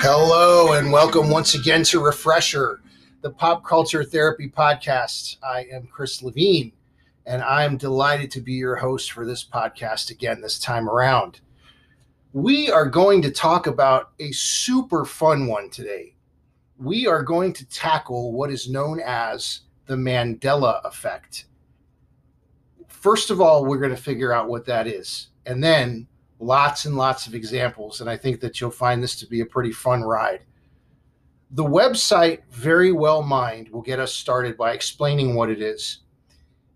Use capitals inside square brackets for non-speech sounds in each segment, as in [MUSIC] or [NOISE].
Hello, and welcome once again to Refresher, the pop culture therapy podcast. I am Chris Levine, and I'm delighted to be your host for this podcast again this time around. We are going to talk about a super fun one today. We are going to tackle what is known as the Mandela effect. First of all, we're going to figure out what that is, and then lots and lots of examples. And I think that you'll find this to be a pretty fun ride. The website, Verywell Mind, will get us started by explaining what it is.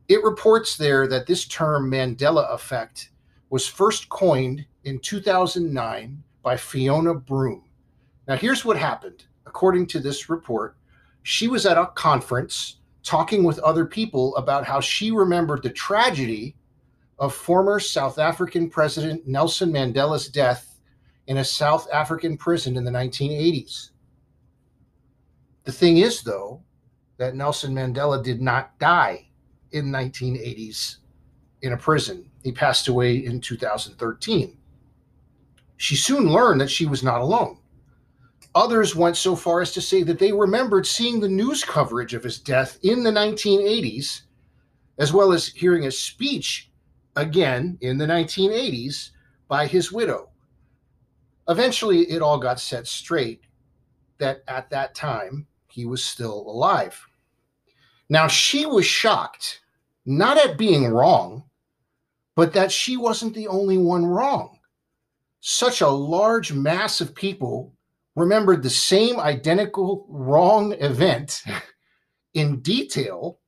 It reports there that this term, Mandela effect, was first coined in 2009 by Fiona Broome. Now, here's what happened. According to this report, she was at a conference talking with other people about how she remembered the tragedy of former South African President Nelson Mandela's death in a South African prison in the 1980s. The thing is, though, that Nelson Mandela did not die in 1980s in a prison. He passed away in 2013. She soon learned that she was not alone. Others went so far as to say that they remembered seeing the news coverage of his death in the 1980s, as well as hearing a speech again in the 1980s by his widow. Eventually, it all got set straight that at that time he was still alive. Now, she was shocked, not at being wrong, but that she wasn't the only one wrong. Such a large mass of people remembered the same identical wrong event [LAUGHS] in detail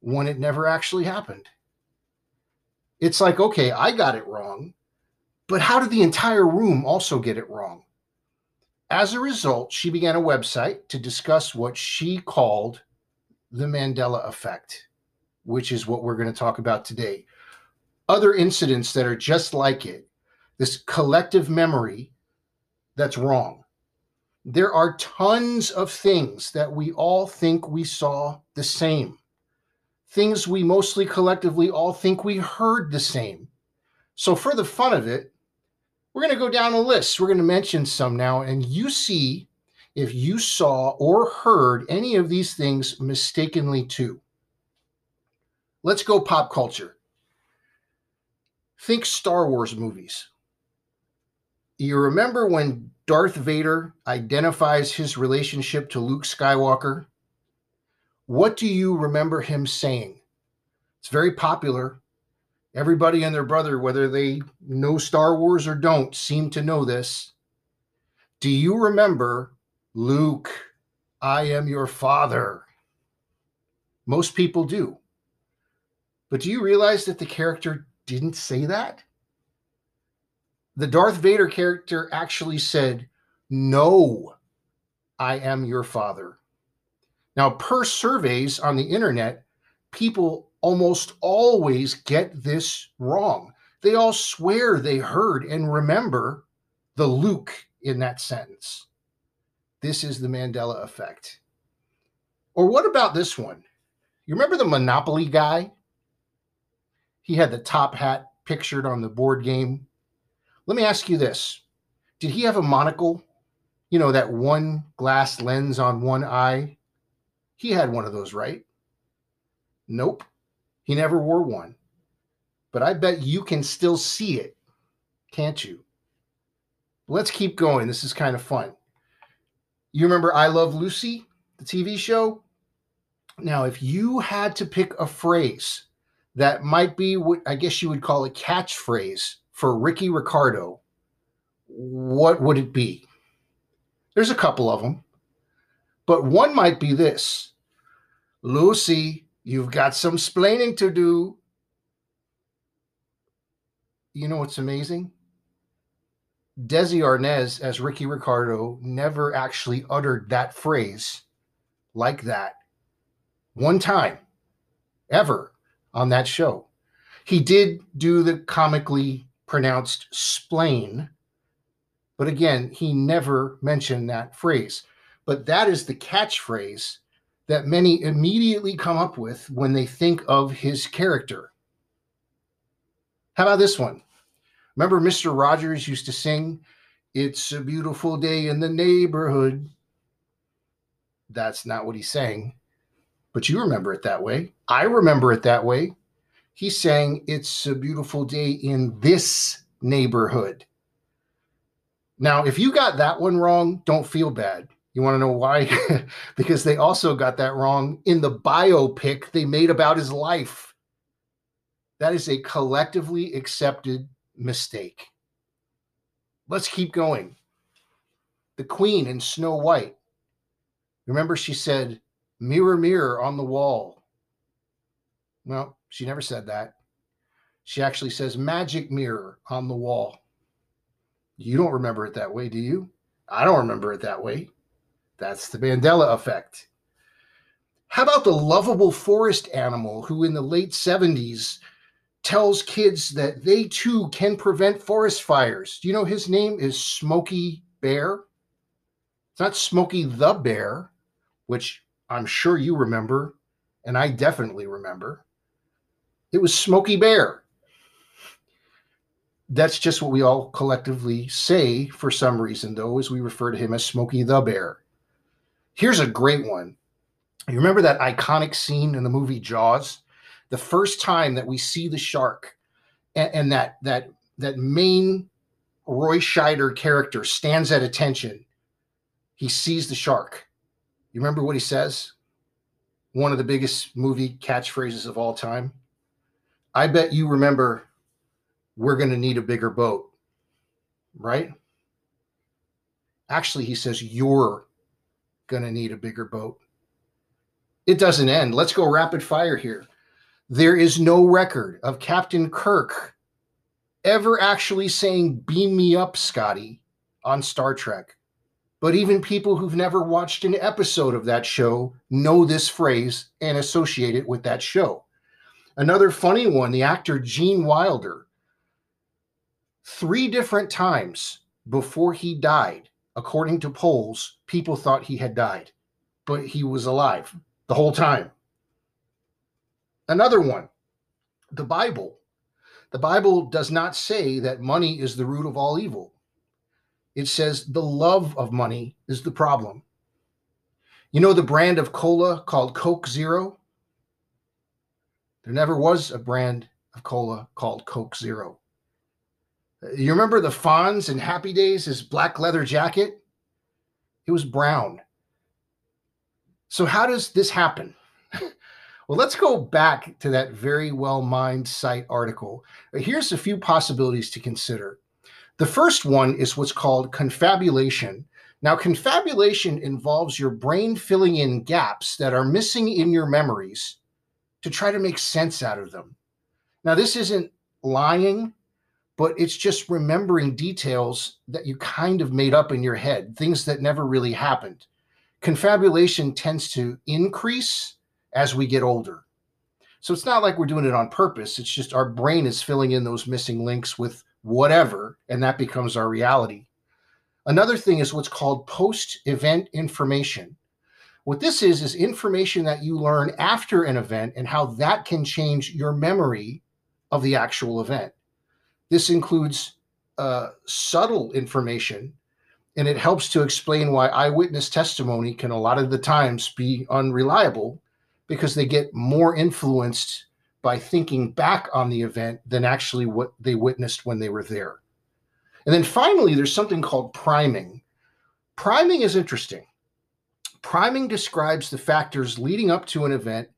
when it never actually happened. It's like, okay, I got it wrong, but how did the entire room also get it wrong? As a result, she began a website to discuss what she called the Mandela effect, which is what we're going to talk about today. Other incidents that are just like it, this collective memory that's wrong. There are tons of things that we all think we saw the same things we mostly collectively all think we heard the same. So, for the fun of it, we're going to go down a list. We're going to mention some now, and you see if you saw or heard any of these things mistakenly too. Let's go pop culture. Think Star Wars movies. You remember when Darth Vader identifies his relationship to Luke Skywalker what do you remember him saying? It's very popular. Everybody and their brother, whether they know Star Wars or don't, seem to know this. Do you remember Luke, I am your father? Most people do. But do you realize that the character didn't say that? The Darth Vader character actually said, No, I am your father. Now, per surveys on the internet, people almost always get this wrong. They all swear they heard and remember the Luke in that sentence. This is the Mandela effect. Or what about this one? You remember the Monopoly guy? He had the top hat pictured on the board game. Let me ask you this Did he have a monocle? You know, that one glass lens on one eye? He had one of those, right? Nope. He never wore one. But I bet you can still see it, can't you? Let's keep going. This is kind of fun. You remember I Love Lucy, the TV show? Now, if you had to pick a phrase that might be what I guess you would call a catchphrase for Ricky Ricardo, what would it be? There's a couple of them. But one might be this Lucy, you've got some splaining to do. You know what's amazing? Desi Arnaz, as Ricky Ricardo, never actually uttered that phrase like that one time, ever. On that show. He did do the comically pronounced splain, but again, he never mentioned that phrase. But that is the catchphrase that many immediately come up with when they think of his character. How about this one? Remember, Mr. Rogers used to sing, It's a beautiful day in the neighborhood. That's not what he's sang, but you remember it that way. I remember it that way. He sang, It's a beautiful day in this neighborhood. Now, if you got that one wrong, don't feel bad. You want to know why? [LAUGHS] because they also got that wrong in the biopic they made about his life. That is a collectively accepted mistake. Let's keep going. The queen in Snow White. Remember, she said, Mirror, mirror on the wall. Well, she never said that. She actually says, Magic mirror on the wall. You don't remember it that way, do you? I don't remember it that way. That's the Mandela effect. How about the lovable forest animal who in the late 70s tells kids that they too can prevent forest fires? Do you know his name is Smokey Bear? It's not Smokey the Bear, which I'm sure you remember, and I definitely remember. It was Smokey Bear. That's just what we all collectively say for some reason, though, as we refer to him as Smokey the Bear. Here's a great one. You remember that iconic scene in the movie Jaws? The first time that we see the shark and, and that that that main Roy Scheider character stands at attention. He sees the shark. You remember what he says? One of the biggest movie catchphrases of all time. I bet you remember we're going to need a bigger boat, right? Actually, he says, You're going to need a bigger boat. It doesn't end. Let's go rapid fire here. There is no record of Captain Kirk ever actually saying, Beam me up, Scotty, on Star Trek. But even people who've never watched an episode of that show know this phrase and associate it with that show. Another funny one the actor Gene Wilder, three different times before he died, according to polls, people thought he had died, but he was alive the whole time. Another one, the Bible. The Bible does not say that money is the root of all evil. It says the love of money is the problem. You know the brand of cola called Coke Zero? There never was a brand of cola called Coke Zero. You remember the Fonz in Happy Days, his black leather jacket? It was brown. So, how does this happen? [LAUGHS] well, let's go back to that Verywell Mind site article. Here's a few possibilities to consider. The first one is what's called confabulation. Now, confabulation involves your brain filling in gaps that are missing in your memories to try to make sense out of them. Now, this isn't lying but it's just remembering details that you kind of made up in your head, things that never really happened. Confabulation tends to increase as we get older. So it's not like we're doing it on purpose. It's just our brain is filling in those missing links with whatever, and that becomes our reality. Another thing is what's called post event information. What this is, is information that you learn after an event and how that can change your memory of the actual event. This includes uh, subtle information, and it helps to explain why eyewitness testimony can a lot of the times be unreliable because they get more influenced by thinking back on the event than actually what they witnessed when they were there. And then finally, there's something called priming. Priming is interesting. Priming describes the factors leading up to an event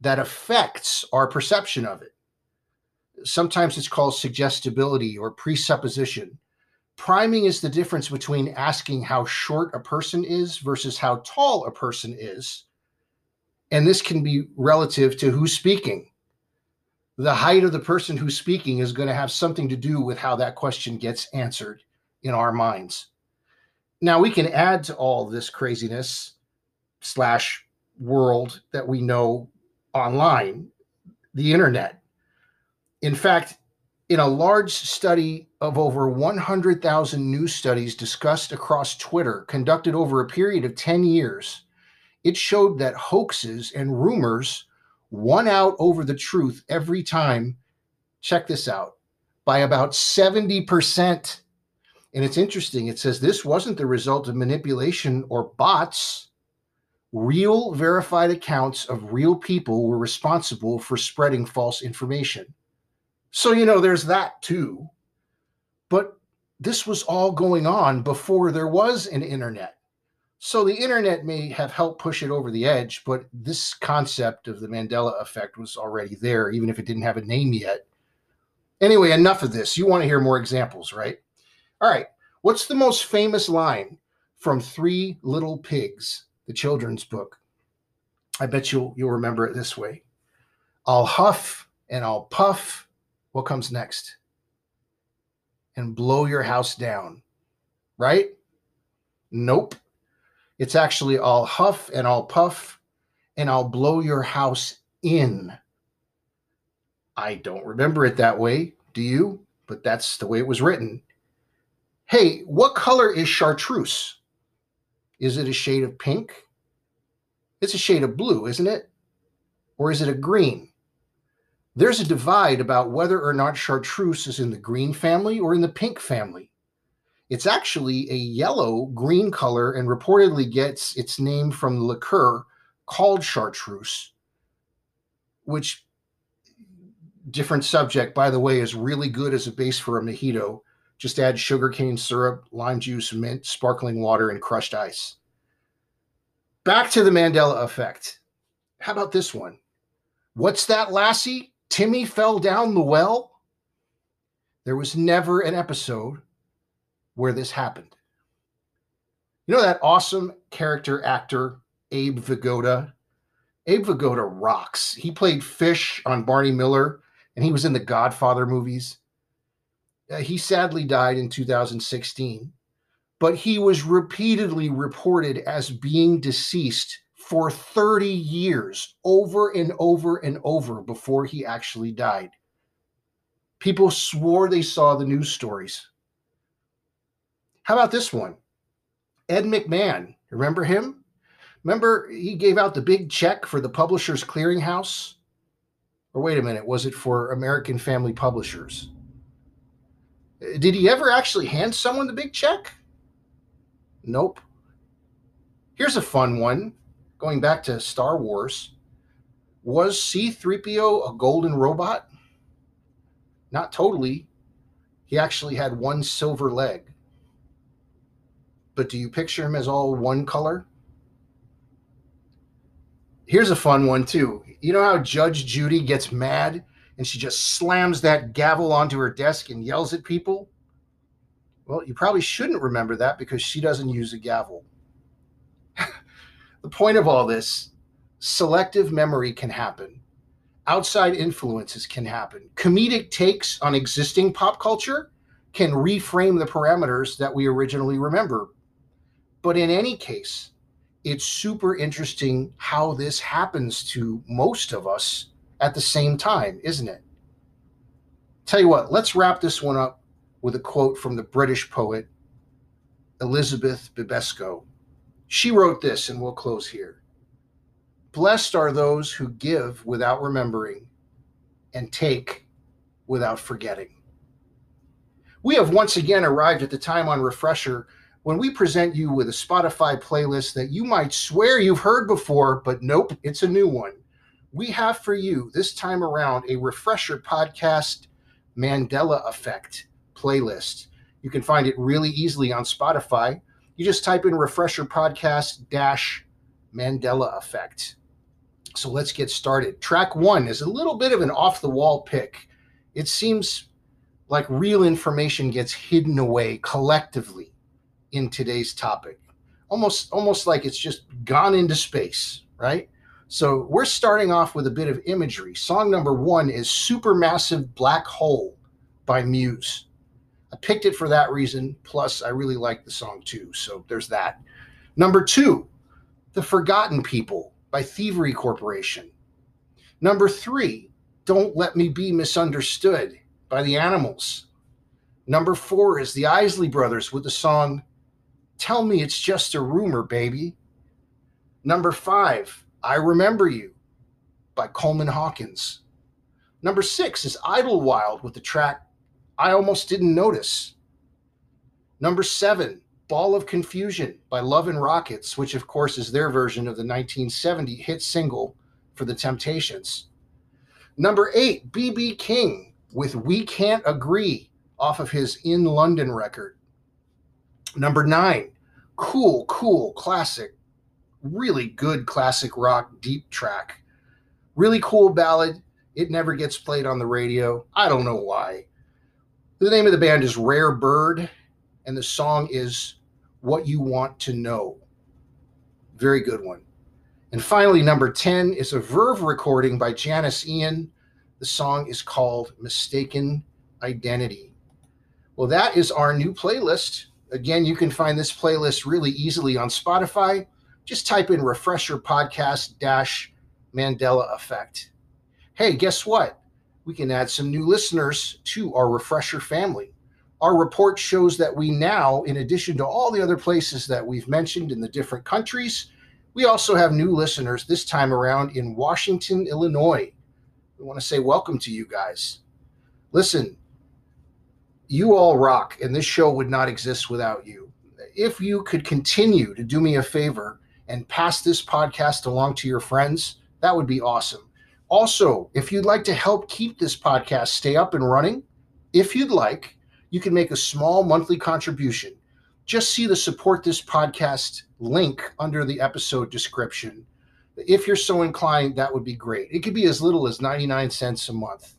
that affects our perception of it sometimes it's called suggestibility or presupposition. Priming is the difference between asking how short a person is versus how tall a person is. And this can be relative to who's speaking. The height of the person who's speaking is going to have something to do with how that question gets answered in our minds. Now, we can add to all this craziness slash world that we know online the internet. In fact, in a large study of over 100,000 news studies discussed across Twitter, conducted over a period of 10 years, it showed that hoaxes and rumors won out over the truth every time. Check this out by about 70%. And it's interesting. It says this wasn't the result of manipulation or bots. Real verified accounts of real people were responsible for spreading false information. So, you know, there's that too. But this was all going on before there was an internet. So the internet may have helped push it over the edge, but this concept of the Mandela effect was already there, even if it didn't have a name yet. Anyway, enough of this. You want to hear more examples, right? All right. What's the most famous line from Three Little Pigs, the children's book? I bet you'll you'll remember it this way. I'll huff and I'll puff. What comes next? And blow your house down. Right? Nope. It's actually I'll huff and I'll puff and I'll blow your house in. I don't remember it that way. Do you? But that's the way it was written. Hey, what color is chartreuse? Is it a shade of pink? It's a shade of blue, isn't it? Or is it a green? There's a divide about whether or not chartreuse is in the green family or in the pink family. It's actually a yellow green color and reportedly gets its name from the liqueur called chartreuse, which different subject, by the way, is really good as a base for a mojito. Just add sugarcane syrup, lime juice, mint, sparkling water, and crushed ice. Back to the Mandela effect. How about this one? What's that, Lassie? Timmy fell down the well? There was never an episode where this happened. You know that awesome character actor, Abe Vigoda? Abe Vigoda rocks. He played Fish on Barney Miller and he was in the Godfather movies. Uh, he sadly died in 2016, but he was repeatedly reported as being deceased for 30 years, over and over and over before he actually died. People swore they saw the news stories. How about this one? Ed McMahon, remember him? Remember he gave out the big check for the Publishers Clearinghouse? Or wait a minute, was it for American Family Publishers? Did he ever actually hand someone the big check? Nope. Here's a fun one going back to Star Wars. Was C3PO a golden robot? Not totally. He actually had one silver leg. But do you picture him as all one color? Here's a fun one too. You know how Judge Judy gets mad and she just slams that gavel onto her desk and yells at people? Well, you probably shouldn't remember that because she doesn't use a gavel. [LAUGHS] the point of all this selective memory can happen, outside influences can happen, comedic takes on existing pop culture can reframe the parameters that we originally remember. But in any case, it's super interesting how this happens to most of us at the same time, isn't it? Tell you what, let's wrap this one up with a quote from the British poet Elizabeth Bibesco. She wrote this, and we'll close here. Blessed are those who give without remembering and take without forgetting. We have once again arrived at the time on Refresher when we present you with a Spotify playlist that you might swear you've heard before, but nope, it's a new one. We have for you this time around a refresher podcast Mandela Effect playlist. You can find it really easily on Spotify. You just type in refresher podcast dash Mandela Effect. So let's get started. Track one is a little bit of an off the wall pick. It seems like real information gets hidden away collectively in today's topic. Almost almost like it's just gone into space, right? So we're starting off with a bit of imagery. Song number 1 is Supermassive Black Hole by Muse. I picked it for that reason. Plus, I really like the song too. So there's that. Number two, The Forgotten People by Thievery Corporation. Number three, Don't Let Me Be Misunderstood by the Animals. Number four is the Isley Brothers with the song Tell Me It's Just a Rumor, Baby. Number five, I Remember You by Coleman Hawkins. Number six is Idlewild with the track I Almost Didn't Notice. Number seven, Ball of Confusion by Love and Rockets, which of course is their version of the 1970 hit single for the Temptations. Number eight, BB King with We Can't Agree off of his In London record. Number nine, cool, cool, classic, really good classic rock deep track. Really cool ballad. It never gets played on the radio. I don't know why. The name of the band is Rare Bird, and the song is What You Want to Know. Very good one. And finally, number 10 is a Verve recording by Janis Ian. The song is called Mistaken Identity. Well, that is our new playlist. Again, you can find this playlist really easily on Spotify. Just type in refresher podcast dash Mandela effect. Hey, guess what? We can add some new listeners to our refresher family. Our report shows that we now, in addition to all the other places that we've mentioned in the different countries, we also have new listeners this time around in Washington, Illinois. We want to say welcome to you guys. Listen, you all rock, and this show would not exist without you. If you could continue to do me a favor and pass this podcast along to your friends, that would be awesome. Also, if you'd like to help keep this podcast stay up and running, if you'd like, you can make a small monthly contribution. Just see the support this podcast link under the episode description. If you're so inclined, that would be great. It could be as little as 99 cents a month.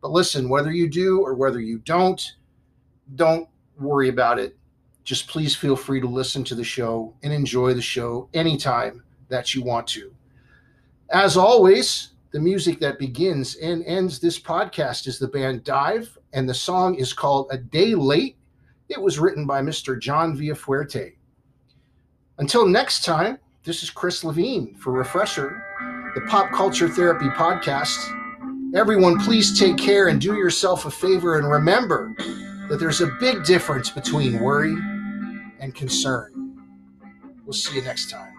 But listen, whether you do or whether you don't, don't worry about it. Just please feel free to listen to the show and enjoy the show anytime that you want to. As always, the music that begins and ends this podcast is the band Dive, and the song is called A Day Late. It was written by Mr. John Villafuerte. Until next time, this is Chris Levine for Refresher, the Pop Culture Therapy Podcast. Everyone, please take care and do yourself a favor and remember that there's a big difference between worry and concern. We'll see you next time.